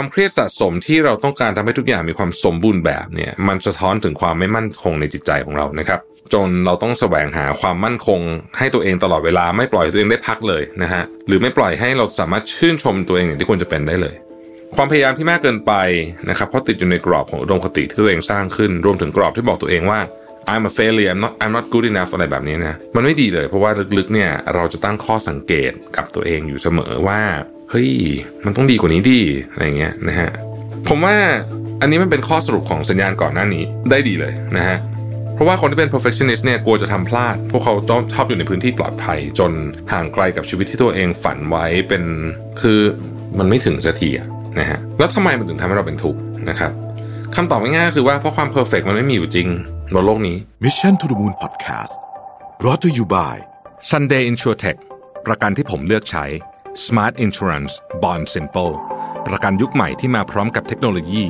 ความเครียดสะสมที่เราต้องการทำให้ทุกอย่างมีความสมบูรณ์แบบเนี่ยมันสะท้อนถึงความไม่มั่นคงในจิตใจของเรานะครับจนเราต้องแสวงหาความมั่นคง ให้ตัวเองตลอดเวลาไม่ปล่อยตัวเองได้พักเลยนะฮะหรือไม่ปล่อยให้เราสามารถชื่นชมตัวเองอย่างที่ควรจะเป็นได้เลย ความพยายามที่มากเกินไปนะครับเพราะติดอยู่ในกรอบของอุดมคติที่ตัวเองสร้างขึ้น รวมถึงกรอบที่บอกตัวเองว่า I'm a failure I'm not I'm not good enough อะไรแบบนี้นะมันไม่ดีเลยเพราะว่าลึกๆเนี่ยเราจะตั้งข้อสังเกตกับตัวเองอยู่เสมอว่า เฮ้ยมันต้องดีกว่านี้ดีอะไรเงี้ยนะฮะผมว่าอันนี้มันเป็นข้อสรุปของสัญญาณก่อนหน้านี้ได้ดีเลยนะฮะเพราะว่าคนที่เป็น perfectionist เนี่ยกลัวจะทำพลาด พวกเขาต้องชอบอยู่ในพื้นที่ปลอดภัย จนห่างไกลกับชีวิตที่ตัวเองฝันไว้เป็นคือมันไม่ถึงสักทีอะนะฮะแล้วทำไมมันถึงทำให้เราเป็นทุกข์นะครับคำตอบง่ายๆคือว่าเพราะความ perfect มันไม่มีอยู่จริงบนโลกนี้ Mission to the Moon Podcast brought to you by Sunday InsurTech ประกันที่ผมเลือกใช้ Smart Insurance Bond Simple ประกันยุคใหม่ที่มาพร้อมกับเทคโนโลยี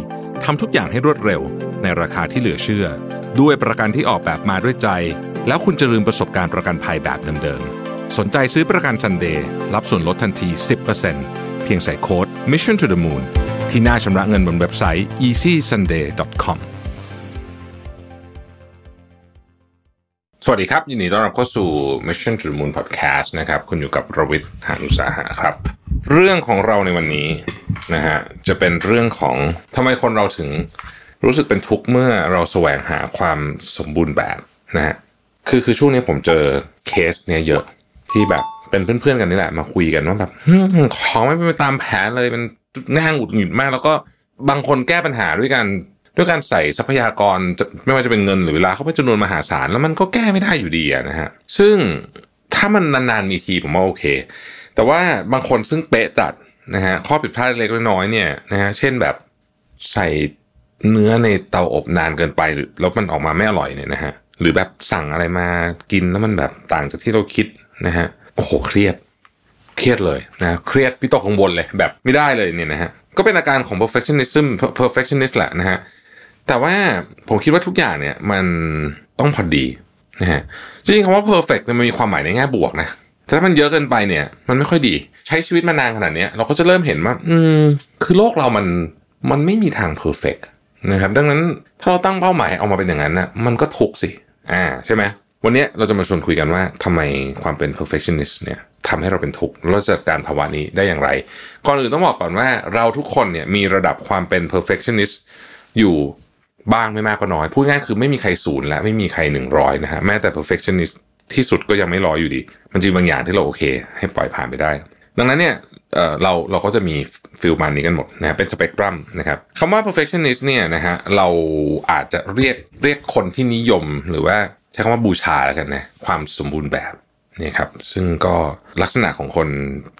ทำทุกอย่างให้รวดเร็ว ในราคาที่เหลือเชื่อ ด้วยประกันที่ออกแบบมาด้วยใจ แล้วคุณจะลืมประสบการณ์ประกันภัยแบบเดิมๆ สนใจซื้อประกัน Sunday รับส่วนลดทันที 10%เพียงใส่โค้ด Mission to the Moon ที่หน้าชำระเงินบนเว็บไซต์ easysunday.com สวัสดีครับ ยินดีต้อนรับเข้าสู่ Mission to the Moon Podcast นะครับ คุณอยู่กับรวิทย์หานุสาหะครับ เรื่องของเราในวันนี้นะฮะจะเป็นเรื่องของทำไมคนเราถึงรู้สึกเป็นทุกข์เมื่อเราแสวงหาความสมบูรณ์แบบนะฮะคือคือช่วงนี้ผมเจอเคสเนี่ยเยอะที่แบบเป็นเพื่อนๆกันนี่แหละมาคุยกันว่าแบบของไม่เป็นไปตามแผนเลยมันน่าหงุดหงิดมาก แล้วก็บางคนแก้ปัญหาด้วยกัน ด้วยการใส่ทรัพยากรไม่ว่าจะเป็นเงินหรือเวลาเข้าไปจำนวนมหาศาลแล้วมันก็แก้ไม่ได้อยู่ดีนะฮะซึ่งถ้ามันนานๆมีทีผมว่าโอเค แต่ว่าบางคนซึ่งเป๊ะจัดนะฮะข้อผิดพลาดเล็กๆน้อยๆเนี่ยนะฮะเช่นแบบใส่เนื้อในเตาอบนานเกินไปหรือแล้วมันออกมาไม่อร่อยเนี่ยนะฮะหรือแบบสั่งอะไรมากินแล้วมันแบบต่างจากที่เราคิดนะฮะโอ้โหเครียด เครียดเลยนะเครียดวิตกกังวลเลยแบบไม่ได้เลยเนี่ยนะฮะก็เป็นอาการของ perfectionism perfectionist แหละนะฮะ แต่ว่าผมคิดว่าทุกอย่างเนี่ยมันต้องพอดีนะฮะจริงๆคำว่า perfect เนี่ยมันมีความหมายในแง่บวกนะแต่ถ้ามันเยอะเกินไปเนี่ย มันไม่ค่อยดี ใช้ชีวิตมานานขนาดนี้เราก็จะเริ่มเห็นว่า อืม คือโลกเรามันมันไม่มีทาง perfect นะครับดังนั้นถ้าเราตั้งเป้าหมายเอามาเป็นอย่างนั้นนะมันก็ถูกสิ อ่าใช่ไหมวันนี้เราจะมาชวนคุยกันว่าทำไมความเป็น perfectionist เนี่ยทำให้เราเป็นทุกข์เราจัดการภาวะนี้ได้อย่างไร ก่อนอื่นต้องบอกก่อนว่าเราทุกคนเนี่ยมีระดับความเป็น perfectionist อยู่ บ้างไม่มากก็น้อย พูดง่ายคือไม่มีใครศูนย์และไม่มีใครหนึ่งร้อยนะฮะแม้แต่ perfectionist ที่สุดก็ยังไม่ร้อยอยู่ดี มันจะมีบางอย่างที่เราโอเค ให้ปล่อยผ่านไปได้ ดังนั้นเนี่ยเราเราก็จะมีฟิลมานี้กันหมดนะเป็นสเปกตรัมนะครับคำว่า perfectionist เนี่ยนะฮะเราอาจจะเรียกเรียกคนที่นิยมหรือว่าใช้คำว่าบูชาแล้วกันนะความสมบูรณ์แบบ นี่ครับซึ่งก็ลักษณะของคน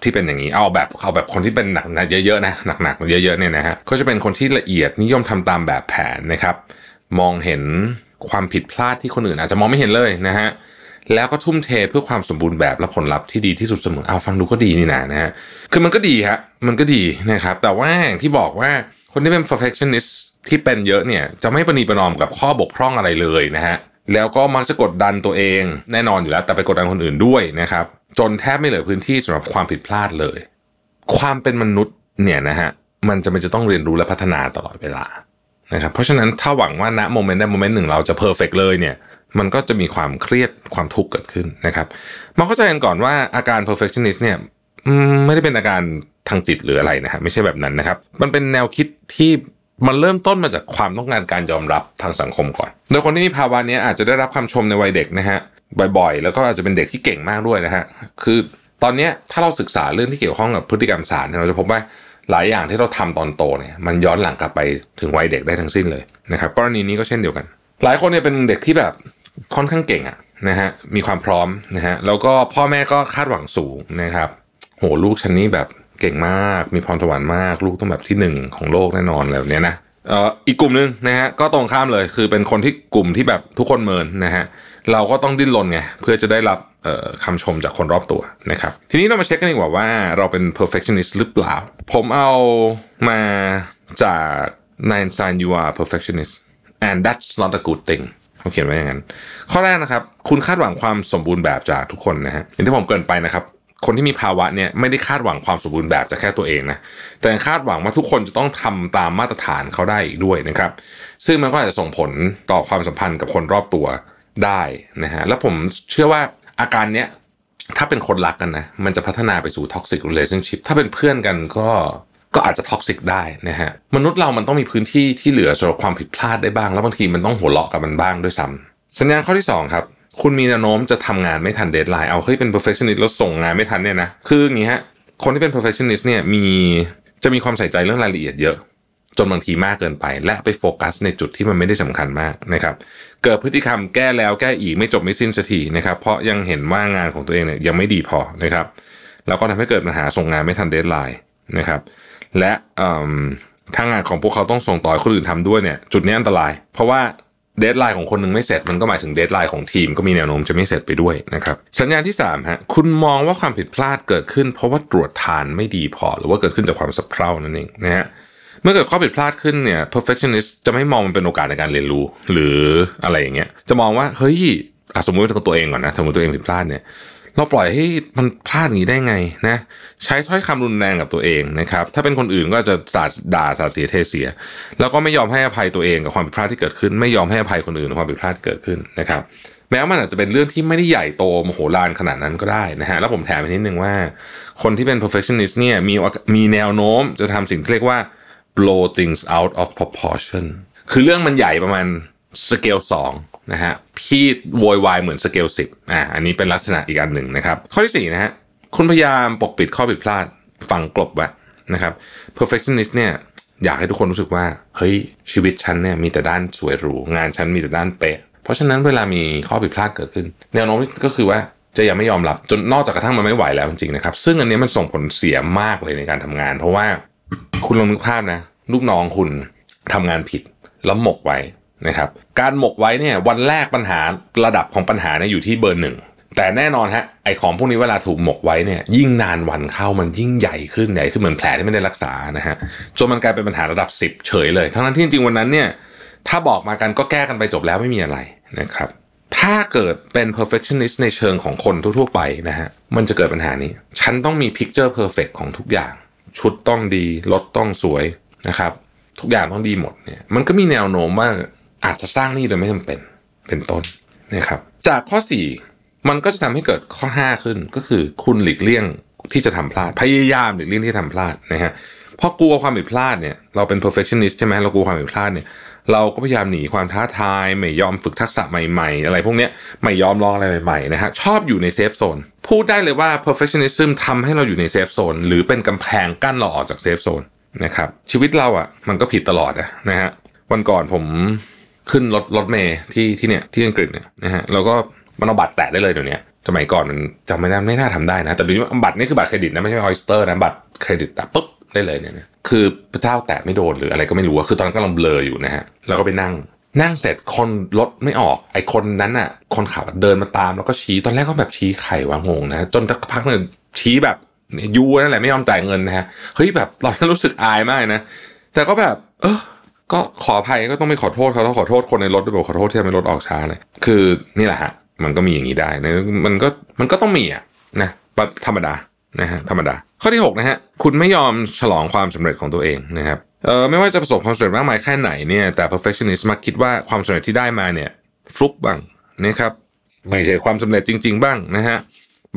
ที่เป็นอย่างนี้เอาแบบเอาแบบคนที่เป็นหนักนะเยอะๆนะหนักๆเยอะๆเนี่ยนะฮะก็จะเป็นคนที่ละเอียดนิยมทำตามแบบแผนนะครับ มองเห็นความผิดพลาดที่คนอื่นอาจจะมองไม่เห็นเลยนะฮะแล้วก็ทุ่มเทเพื่อความสมบูรณ์แบบและผลลัพธ์ที่ดีที่สุดเสมอเอาฟังดูก็ดีนี่นะนะฮะคือมันก็ดีฮะมันก็ดีนะครับ แต่ว่าอย่างที่บอกว่าคนที่เป็น perfectionist ที่เป็นเยอะเนี่ยจะไม่ประนีประนอมกับข้อบกพร่องอะไรเลยนะฮะ แล้วก็มักจะกดดันตัวเองแน่นอนอยู่แล้ว แต่ไปกดดันคนอื่นด้วยนะครับ จนแทบไม่เหลือพื้นที่สำหรับความผิดพลาดเลย ความเป็นมนุษย์เนี่ยนะฮะมันจะมันจะต้องเรียนรู้และพัฒนาตลอดเวลานะครับเพราะฉะนั้นถ้าหวังว่าณ moment ใด moment หนึ่งเราจะ perfect เลยเนี่ยมันก็จะมีความเครียดความทุกข์เกิดขึ้นนะครับมาเข้าใจกันก่อนว่าอาการ perfectionist เนี่ยไม่ได้เป็นอาการทางจิตหรืออะไรนะฮะไม่ใช่แบบนั้นนะครับ มันเป็นแนวคิดที่ มันเริ่มต้นมาจากความต้องการการยอมรับทางสังคมก่อน โดยคนที่มีภาวะนี้อาจจะได้รับคำชมในวัยเด็กนะฮะบ่อยๆ แล้วก็อาจจะเป็นเด็กที่เก่งมากด้วยนะฮะคือตอนนี้ถ้าเราศึกษาเรื่องที่เกี่ยวข้องกับพฤติกรรมสารเราจะพบว่าหลายอย่างที่เราทำตอนโตเนี่ยมันย้อนหลังกลับไปถึงวัยเด็กได้ทั้งสิ้นเลยนะครับกรณีนี้ก็เช่นเดียวกัน หลายคนเนี่ยเป็นเด็กที่แบบค่อนข้างเก่งอะนะฮะมีความพร้อมนะฮะแล้วก็พ่อแม่ก็คาดหวังสูงนะครับโหลูกฉันนี่แบบ เก่งมาก มีพรสวรรค์มาก ลูกต้องแบบที่หนึ่งของโลกแน่นอนแบบนี้นะเอ่ออีกกลุ่มหนึ่งนะฮะก็ตรงข้ามเลยคือเป็นคนที่กลุ่มที่แบบทุกคนเมินนะฮะเราก็ต้องดิ้นรนไงเพื่อจะได้รับคำชมจากคนรอบตัวนะครับ ทีนี้เรามาเช็คกันดีกว่าว่าเราเป็น perfectionist หรือเปล่า ผมเอามาจาก nine sign you are perfectionist and that's not a good thing เขาเขียนไว้อย่างนั้น ข้อแรกนะครับ คุณคาดหวังความสมบูรณ์แบบจากทุกคนนะฮะอย่างที่ผมเกินไปนะครับ คนที่มีภาวะเนี่ยไม่ได้คาดหวังความสมบูรณ์แบบจากแค่ตัวเองนะแต่คาดหวังว่าทุกคนจะต้องทำตามมาตรฐานเขาได้อีกด้วยนะครับ ซึ่งมันก็อาจจะส่งผลต่อความสัมพันธ์กับคนรอบตัวได้นะฮะแล้วผมเชื่อว่าอาการเนี้ยถ้าเป็นคนรักกันนะมันจะพัฒนาไปสู่ toxic relationship ถ้าเป็นเพื่อนกันก็ก็อาจจะ toxic ได้นะฮะมนุษย์เรามันต้องมีพื้นที่ที่เหลือสำหรับความผิดพลาดได้บ้าง แล้วบางทีมันต้องหัวเราะกับมันบ้างด้วยซ้ำสัญญาณข้อที่2ครับ คุณมีแนวโน้มจะทำงานไม่ทัน deadline เอาเฮ้ยเป็น perfectionist แล้วส่งงานไม่ทันเนี่ยนะคืออย่างนี้ฮะคนที่เป็น perfectionist เนี่ยมีจะมีความใส่ใจเรื่องรายละเอียดเยอะ จนบางทีมากเกินไป และไปโฟกัสในจุดที่มันไม่ได้สำคัญมากนะครับ เกิดพฤติกรรมแก้แล้วแก้อีกไม่จบไม่สิ้นสักทีนะครับ เพราะยังเห็นว่างานของตัวเองเนี่ยยังไม่ดีพอนะครับ แล้วก็ทำให้เกิดปัญหาส่งงานไม่ทัน deadline นะครับ และถ้างานของพวกเขาต้องส่งต่อคนอื่นทำด้วยเนี่ย จุดนี้อันตราย เพราะว่า deadline ของคนหนึ่งไม่เสร็จมันก็หมายถึง deadline ของทีมก็มีแนวโน้มจะไม่เสร็จไปด้วยนะครับสัญญาณที่3ฮะคุณมองว่าความผิดพลาดเกิดขึ้น เพราะว่าตรวจทานไม่ดีพอ หรือว่าเกิดขึ้นจากความสะเพร่านั่นเองนะฮะเมื่อเกิดข้อผิดพลาดขึ้นเนี่ย perfectionist จะไม่มองมันเป็นโอกาสในการเรียนรู้ หรืออะไรอย่างเงี้ยจะมองว่าเฮ้ยสมมติตัวเองก่อนนะสมมติตัวเองผิดพลาดเนี่ย เราปล่อยให้มันพลาดอย่างนี้ได้ไงนะใช้ถ้อยคำรุนแรงกับตัวเองนะครับ ถ้าเป็นคนอื่นก็จะสาดด่าสาดเสียเทเสีย แล้วก็ไม่ยอมให้อภัยตัวเองกับความผิดพลาดที่เกิดขึ้น ไม่ยอมให้อภัยคนอื่นกับความผิดพลาดเกิดขึ้นนะครับแม้ว่ามันอาจจะเป็นเรื่องที่ไม่ได้ใหญ่โตมโหฬารขนาดนั้นก็ได้นะฮะแล้วผมแถมไปนิดนึงว่า คนที่เป็น perfectionist เนี่ยมีมีแนวโน้มจะทำสิ่งที่เรียกว่า blow things out of proportion คือเรื่องมันใหญ่ประมาณสเกลสอง นะฮะพี่โวยวายเหมือนสเกลสิบอ่าอันนี้เป็นลักษณะอีกอันหนึ่งนะครับ ข้อที่สี่นะฮะคุณพยายามปกปิดข้อผิดพลาดฝังกลบไว้นะครับ perfectionist เนี่ยอยากให้ทุกคนรู้สึกว่า เฮ้ย ชีวิตฉันเนี่ยมีแต่ด้านสวยหรู งานฉันมีแต่ด้านเป๊ะ เพราะฉะนั้นเวลามีข้อผิดพลาดเกิดขึ้น แนวโน้มก็คือว่าจะยังไม่ยอมรับจนนอกจากกระทั่งมันไม่ไหวแล้วจริงๆนะครับ ซึ่งอันนี้มันส่งผลเสียมากเลยในการทำงาน เพราะว่าคุณลองนึกภาพนะ ลูกน้องคุณทำงานผิดแล้วหมกไว้ นะครับการหมกไว้เนี่ยวันแรกปัญหาระดับของปัญหาเนี่ยอยู่ที่เบอร์หนึ่งแต่แน่นอนฮะไอของพวกนี้เวลาถูกหมกไว้เนี่ยยิ่งนานวันเข้ามันยิ่งใหญ่ขึ้นใหญ่ขึ้นเหมือนแผลที่ไม่ได้รักษานะฮะจนมันกลายเป็นปัญหาระดับ 10 เฉยเลย ทั้งนั้นที่จริงวันนั้นเนี่ยถ้าบอกมากันก็แก้กันไปจบแล้วไม่มีอะไรนะครับถ้าเกิดเป็น perfectionist ในเชิงของคนทั่วๆไปนะฮะมันจะเกิดปัญหานี้ ฉันต้องมี picture perfect ของทุกอย่าง ชุดต้องดีรถต้องสวยนะครับทุกอย่างต้องดีหมดเนี่ยมันก็มีแนวโน้มว่า อาจจะสร้างหนี้โดยไม่จำเป็นเป็นต้นนะครับจากข้อ 4 มันก็จะทำให้เกิดข้อ 5 ขึ้นก็คือคุณหลีกเลี่ยงที่จะทำพลาด พยายามหลีกเลี่ยงที่ทำพลาดนะฮะพอกลัวความผิดพลาดเนี่ยเราเป็น perfectionist ใช่ไหมเรากลัวความผิดพลาดเนี่ยเราก็พยายามหนีความท้าทาย ไม่ยอมฝึกทักษะใหม่ๆ อะไรพวกนี้ไม่ยอมลองอะไรใหม่ๆนะฮะชอบอยู่ใน safe zone พูดได้เลยว่า perfectionism ทำให้เราอยู่ใน safe zone หรือเป็นกำแพงกั้นเราออกจาก safe zone นะครับชีวิตเราอะ่ะมันก็ผิดตลอดนะฮะวันก่อนผม ขึ้นรถรถเมล์ที่ที่เนี่ยที่อังกฤษเนี่ยนะฮะแล้วก็มันเอาบัตรแตะได้เลยเดี๋ยวนี้สมัยก่อนมันจำไม่ได้ไม่น่าทำได้นะ แต่เดี๋ยวนี้บัตรนี่คือบัตรเครดิตนะไม่ใช่ Oyster นะบัตรเครดิตแตะปุ๊บได้เลยเนี่ยคือพระเจ้าแตะไม่โดนหรืออะไรก็ไม่รู้คือตอนนั้นกำลังเบลออยู่นะฮะแล้วก็ไปนั่งนั่งเสร็จคนรถไม่ออก ไอคนนั้นอะ คนขับเดินมาตามแล้วก็ชี้ตอนแรกก็แบบชี้ไข่วางงนะจนสักพักหนึ่งชี้แบบยูนั่นแหละไม่ยอมจ่ายเงินนะฮะเฮ้ยแบบตอนนั้นรู้สึกอายมากนะแต่ก็แบบ เออ ก็ขออภัยก็ต้องไปขอโทษเขาแล้วขอโทษคนในรถด้วยบอกขอโทษที่ทำให้รถออกช้าเลยคือนี่แหละฮะมันก็มีอย่างนี้ได้นะมันก็มันก็ต้องมีอะนะธรรมดานะฮะธรรมดา ข้อที่6นะฮะคุณไม่ยอมฉลองความสำเร็จของตัวเองนะครับเออไม่ว่าจะประสบความสำเร็จมากมายแค่ไหนเนี่ยแต่ perfectionist มักคิดว่าความสำเร็จที่ได้มาเนี่ยฟลุกบ้างนะครับไม่ใช่ความสำเร็จจริง ๆ บ้างนะฮะ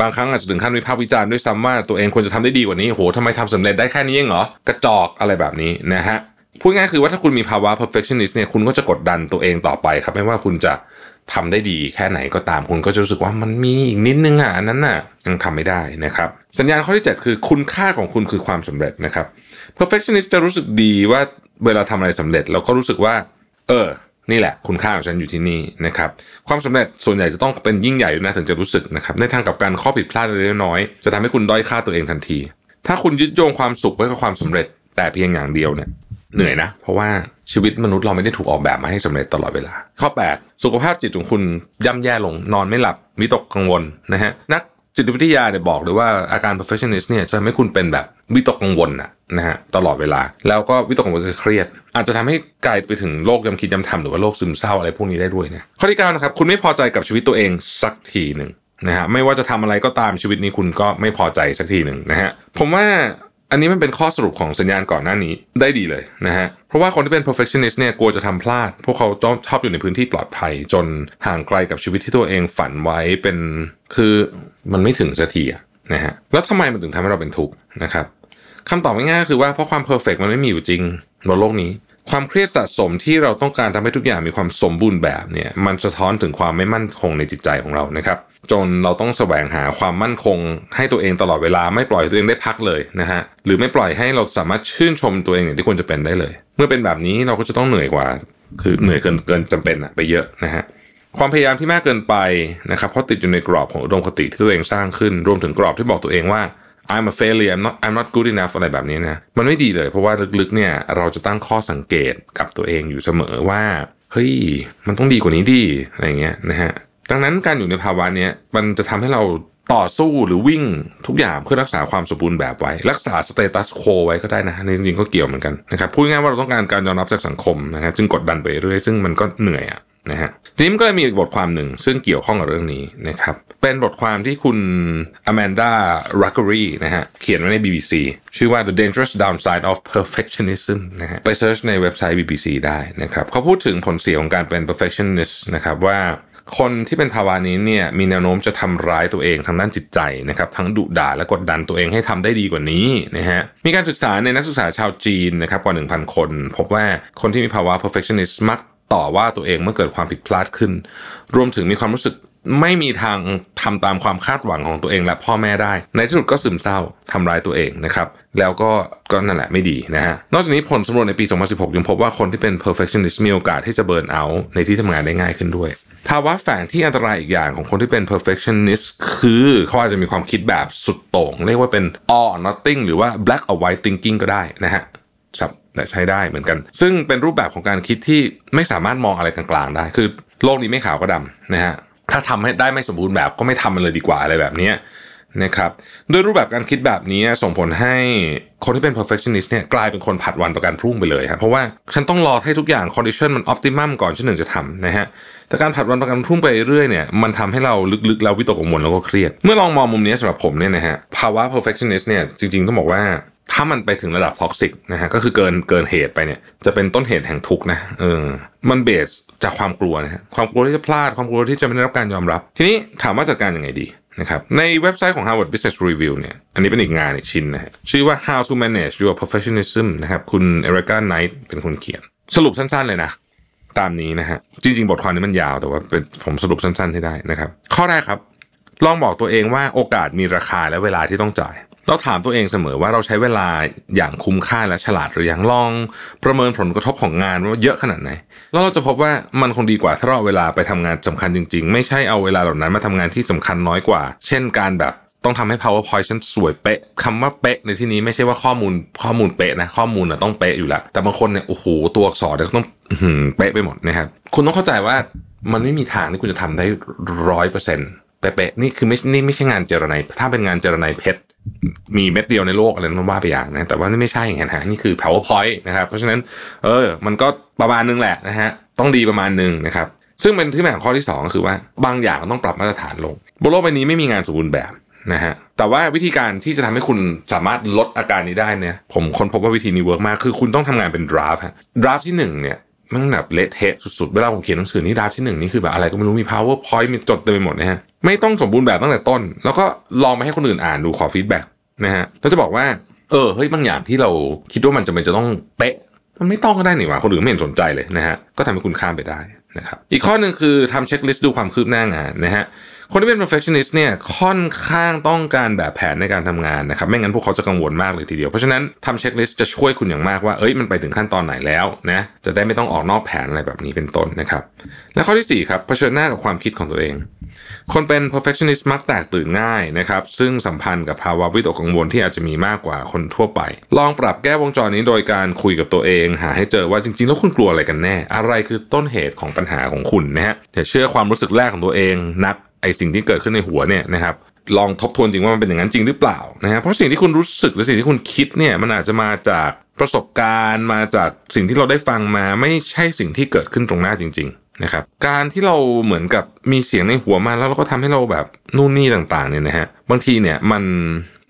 บางครั้งอาจจะถึงขั้นวิพากษ์วิจารณ์ด้วยซ้ำว่าตัวเองควรจะทำได้ดีกว่านี้โหทำไมทำสำเร็จได้แค่นี้เองเหรอกระจอกอะไรแบบนี้นะฮะ พูดง่ายคือว่าถ้าคุณมีภาวะ perfectionist เนี่ยคุณก็จะกดดันตัวเองต่อไปครับ ไม่ว่าคุณจะทำได้ดีแค่ไหนก็ตามคุณก็จะรู้สึกว่ามันมีอีกนิดนึงอะอันนั้นน่ะยังทำไม่ได้นะครับ สัญญาณข้อที่ 7 คือคุณค่าของคุณคือความสำเร็จนะครับ perfectionist จะรู้สึกดีว่าเวลาทำอะไรสำเร็จแล้วก็รู้สึกว่า เออ นี่แหละ คุณค่าของฉันอยู่ที่นี่นะครับ ความสำเร็จส่วนใหญ่จะต้องเป็นยิ่งใหญ่นะถึงจะรู้สึกนะครับ ในทางกับการข้อผิดพลาดเล็กน้อยจะทำให้คุณด้อยค่าตัวเองทันที ถ้าคุณยึดโยงความสุขไว้กับความสำเร็จ แต่เพียงอย่างเดียวเนี่ย เหนื่อยนะ เพราะว่าชีวิตมนุษย์เราไม่ได้ถูกออกแบบมาให้สำเร็จตลอดเวลา ข้อ 8 สุขภาพจิตของคุณย่ำแย่ลง นอนไม่หลับวิตกกังวลนะฮะนักจิตวิทยาเนี่ยบอกเลยว่าอาการ perfectionist เนี่ยจะทำให้คุณเป็นแบบวิตกกังวลนะนะฮะตลอดเวลา แล้วก็วิตกกังวลคือเครียด อาจจะทำให้กลายไปถึงโรคยำคิดยำทำหรือว่าโรคซึมเศร้าอะไรพวกนี้ได้ด้วยนะข้อที่9นะครับคุณไม่พอใจกับชีวิตตัวเองสักทีหนึ่งนะฮะไม่ว่าจะทำอะไรก็ตามชีวิตนี้คุณก็ไม่พอใจสักทีหนึ่งนะฮะผมว่า อันนี้มันเป็นข้อสรุปของสัญญาณก่อนหน้านี้ได้ดีเลยนะฮะ เพราะว่าคนที่เป็น perfectionist เนี่ยกลัวจะทำพลาด พวกเขาชอบอยู่ในพื้นที่ปลอดภัย จนห่างไกลกับชีวิตที่ตัวเองฝันไว้เป็นคือมันไม่ถึงสักทีนะฮะ แล้วทำไมมันถึงทำให้เราเป็นทุกข์นะครับคำตอบง่ายๆคือว่าเพราะความเพอร์เฟกมันไม่มีอยู่จริงบนโลกนี้ ความเครียดสะสมที่เราต้องการทำให้ทุกอย่างมีความสมบูรณ์แบบเนี่ยมันสะท้อนถึงความไม่มั่นคงในจิตใจของเรานะครับ จนเราต้องแสวงหาความมั่นคง ให้ตัวเองตลอดเวลาไม่ปล่อยตัวเองได้พักเลยนะฮะหรือไม่ปล่อยให้เราสามารถชื่นชมตัวเองอย่างที่ควรจะเป็นได้เลย เมื่อเป็นแบบนี้เราก็จะต้องเหนื่อยกว่า คือเหนื่อยเกินเกินจำเป็นอะไปเยอะนะฮะความพยายามที่มากเกินไปนะครับเพราะติดอยู่ในกรอบของอุดมคติที่ตัวเองสร้างขึ้น รวมถึงกรอบที่บอกตัวเองว่า I'm a failure I'm not I'm not good enough อะไรแบบนี้นะมันไม่ดีเลย เพราะว่าลึกๆเนี่ยเราจะตั้งข้อสังเกตกับตัวเองอยู่เสมอว่าเฮ้ยมันต้องดีกว่านี้ดีอะไรเงี้ยนะฮะดังนั้นการอยู่ในภาวะนี้มันจะทำให้เราต่อสู้หรือวิ่งทุกอย่างเพื่อรักษาความสมบูรณ์แบบไว้ รักษา status quo ไว้ก็ได้นะในจริงๆก็เกี่ยวเหมือนกันนะครับพูดง่ายๆว่าเราต้องการการยอมรับจากสังคมนะฮะจึงกดดันไปเรื่อยซึ่งมันก็เหนื่อยอะ นะฮะทีนี้มันก็เลยมีอีกบทความหนึ่ง ซึ่งเกี่ยวข้องกับเรื่องนี้นะครับ เป็นบทความที่คุณอแมนดารักเกอรีนะฮะเขียนไว้ใน BBC ชื่อว่า The Dangerous Downside of Perfectionism นะฮะไป search ในเว็บไซต์ BBC ได้นะครับเขาพูดถึงผลเสียของการเป็น perfectionist นะครับว่าคนที่เป็นภาวะนี้เนี่ยมีแนวโน้มจะทำร้ายตัวเองทางด้านจิตใจนะครับทั้งดุด่าและกดดันตัวเองให้ทำได้ดีกว่านี้นะฮะมีการศึกษาในนักศึกษาชาวจีนนะครับกว่า 1,000 คน พบว่าคนที่มีภาวะ perfectionist มัก ต่อว่าตัวเองเมื่อเกิดความผิดพลาดขึ้น รวมถึงมีความรู้สึกไม่มีทางทำตามความคาดหวังของตัวเองและพ่อแม่ได้ ในที่สุดก็ซึมเศร้าทำร้ายตัวเองนะครับ แล้วก็ก็นั่นแหละไม่ดีนะฮะ นอกจากนี้ผลสำรวจในปี 2016 ยังพบว่าคนที่เป็น perfectionist มีโอกาสที่จะเบิร์นเอาท์ในที่ทำงานได้ง่ายขึ้นด้วย ภาวะแฝงที่อันตรายอีกอย่างของคนที่เป็น perfectionist คือเขาอาจจะมีความคิดแบบสุดโต่ง เรียกว่าเป็น all or nothing หรือว่า black or white thinking ก็ได้นะฮะ ใช้ได้เหมือนกัน ซึ่งเป็นรูปแบบของการคิดที่ไม่สามารถมองอะไรกลางๆได้ คือโลกนี้ไม่ขาวก็ดำนะฮะถ้าทำให้ได้ไม่สมบูรณ์แบบก็ไม่ทำมันเลยดีกว่าอะไรแบบนี้นะครับด้วยรูปแบบการคิดแบบนี้ส่งผลให้คนที่เป็น perfectionist เนี่ยกลายเป็นคนผัดวันประกันพรุ่งไปเลยครับเพราะว่าฉันต้องรอให้ทุกอย่าง condition มัน optimum ก่อนฉันถึงจะทำนะฮะแต่การผัดวันประกันพรุ่งไปเรื่อยเนี่ยมันทำให้เราลึกๆแล้ววิตกกังวลแล้วก็เครียด เมื่อลองมองมุมนี้สำหรับผมเนี่ยนะฮะภาวะ perfectionist เนี่ยจริงๆต้องบอกว่า ถ้ามันไปถึงระดับ toxic นะฮะก็คือเกินเกินเหตุไปเนี่ย จะเป็นต้นเหตุแห่งทุกข์นะเออมัน base จากความกลัวนะฮะความกลัวที่จะพลาดความกลัวที่จะไม่ได้รับการยอมรับ ทีนี้ถามว่าจัดการยังไงดีนะครับในเว็บไซต์ของ Harvard Business Review เนี่ยอันนี้เป็นอีกงานอีกชิ้นนะฮะชื่อว่า How to Manage Your Perfectionism นะครับคุณเอริกาไนท์เป็นคนเขียน สรุปสั้นๆเลยนะ ตามนี้นะฮะจริง ๆ บทความนี้มันยาวแต่ว่าเป็นผมสรุปสั้นๆให้ได้นะครับ ข้อแรกครับ ลองบอกตัวเองว่าโอกาสมีราคาและเวลาที่ต้องจ่าย เราถามตัวเองเสมอว่าเราใช้เวลาอย่างคุ้มค่าและฉลาดหรือยังลองประเมินผลกระทบของงานว่าเยอะขนาดไหน แล้วเราจะพบว่ามันคงดีกว่าถ้าเราเอาเวลาไปทำงานสำคัญจริง ๆ ไม่ใช่เอาเวลาเหล่านั้นมาทำงานที่สำคัญน้อยกว่า เช่นการแบบต้องทำให้ powerpoint ฉันสวยเป๊ะคำว่าเป๊ะในที่นี้ไม่ใช่ว่าข้อมูลข้อมูลเป๊ะนะข้อมูลนะต้องเป๊ะอยู่แล้วแต่บางคนเนี่ยโอ้โหตัวอักษรเนี่ยต้องเป๊ะไปหมดนะครับคุณต้องเข้าใจว่ามันไม่มีทางที่คุณจะทำได้ร้อยเปอร์เซ็นต์เป๊ะๆนี่คือไม่นี่ไม่ใช่งานเจรไนถ้าเป็นงานเจรไนเพชร มีเม็ดเดียวในโลกอะไรนั้นว่าไปอย่างนะ แต่ว่านี่ไม่ใช่อย่างนั้นฮะนี่คือ powerpoint นะครับ เพราะฉะนั้น เออ มันก็ประมาณนึงแหละนะฮะ ต้องดีประมาณนึงนะครับ ซึ่งเป็นที่มาของข้อที่ 2 ก็คือว่าบางอย่างต้องปรับมาตรฐานลงบนโลกใบนี้ไม่มีงานสมบูรณ์แบบนะฮะ แต่ว่าวิธีการที่จะทำให้คุณสามารถลดอาการนี้ได้เนี่ย ผมค้นพบว่าวิธีนี้ work มาก คือคุณต้องทำงานเป็น draft ฮะ draft ที่1เนี่ย มันแบบเละเทะสุดๆ เวลาผมเขียนหนังสือนี่ draft ที่หนึ่งนี่คือแบบอะไรก็ไม่รู้มี PowerPoint มีจดเต็มไปหมดนะฮะ ไม่ต้องสมบูรณ์แบบตั้งแต่ต้น แล้วก็ลองไปให้คนอื่นอ่านดูขอ feedback นะฮะแล้วจะบอกว่า เออเฮ้ยบางอย่างที่เราคิดว่ามันจะเป็นจะต้องเป๊ะมันไม่ต้องก็ได้นี่หว่าคนอื่นไม่เห็นสนใจเลยนะฮะก็ทำให้คุณข้ามไปได้นะครับอีกข้อหนึ่งคือทำ checklist ดูความคืบหน้างานนะฮะ คนที่เป็น perfectionist เนี่ยค่อนข้างต้องการแบบแผนในการทำงานนะครับไม่งั้นพวกเขาจะกังวลมากเลยทีเดียว เพราะฉะนั้นทำเช็คลิสต์จะช่วยคุณอย่างมากว่าเอ้ยมันไปถึงขั้นตอนไหนแล้วนะจะได้ไม่ต้องออกนอกแผนอะไรแบบนี้เป็นต้นนะครับ และข้อที่4ครับเผชิญหน้ากับความคิดของตัวเอง คนเป็น perfectionist มักแตกตื่นง่ายนะครับซึ่งสัมพันธ์กับภาวะวิตกกังวลที่อาจจะมีมากกว่าคนทั่วไป ลองปรับแก้วงจรนี้โดยการคุยกับตัวเอง หาให้เจอว่าจริงๆ แล้วคุณกลัวอะไรกันแน่ อะไรคือต้นเหตุของปัญหาของคุณนะฮะอย่าเชื่อความรู้สึกแรกของตัวเองนัก ไอสิ่งที่เกิดขึ้นในหัวเนี่ยนะครับลองทบทวนจริงว่ามันเป็นอย่างนั้นจริงหรือเปล่านะฮะเพราะสิ่งที่คุณรู้สึกหรือสิ่งที่คุณคิดเนี่ยมันอาจจะมาจากประสบการณ์มาจากสิ่งที่เราได้ฟังมาไม่ใช่สิ่งที่เกิดขึ้นตรงหน้าจริง ๆ นะครับ การที่เราเหมือนกับมีเสียงในหัวมาแล้วเราก็ทำให้เราแบบนู่นนี่ต่างๆเนี่ยนะฮะบางทีเนี่ยมัน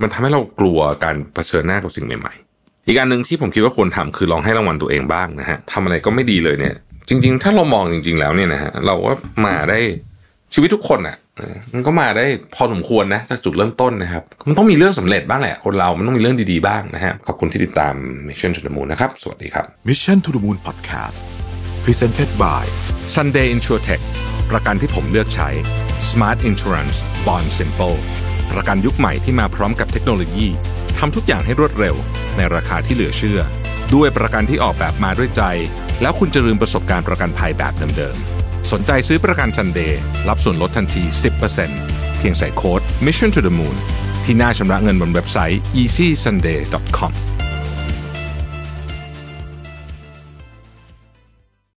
มันทำให้เรากลัวการเผชิญหน้ากับสิ่งใหม่ๆ อีกอันหนึ่งที่ผมคิดว่าควรทำคือลองให้รางวัลตัวเองบ้างนะฮะทำอะไรก็ไม่ดีเลยเนี่ย จริง ๆ ถ้าเรามองจริง ๆ แล้วเนี่ยนะฮะเราก็มาได้ชีวิตทุกคนอะ มันก็มาได้พอสมควรนะจากจุดเริ่มต้นนะครับ มันต้องมีเรื่องสำเร็จบ้างแหละ คนเรา มันต้องมีเรื่องดีๆบ้างนะฮะ ขอบคุณที่ติดตาม Mission to the Moon นะครับ สวัสดีครับ Mission to the Moon Podcast Presented by Sunday InsurTech ประกันที่ผมเลือกใช้ Smart Insurance Bond Simple ประกันยุคใหม่ที่มาพร้อมกับเทคโนโลยีทำทุกอย่างให้รวดเร็ว ในราคาที่เหลือเชื่อ ด้วยประกันที่ออกแบบมาด้วยใจ แล้วคุณจะลืมประสบการณ์ประกันภัยแบบเดิมๆ สนใจซื้อประกันซันเดย์รับส่วนลดทันที 10%เพียงใส่โค้ด Mission to the Moon ที่หน้าชำระเงินบนเว็บไซต์ easysunday.com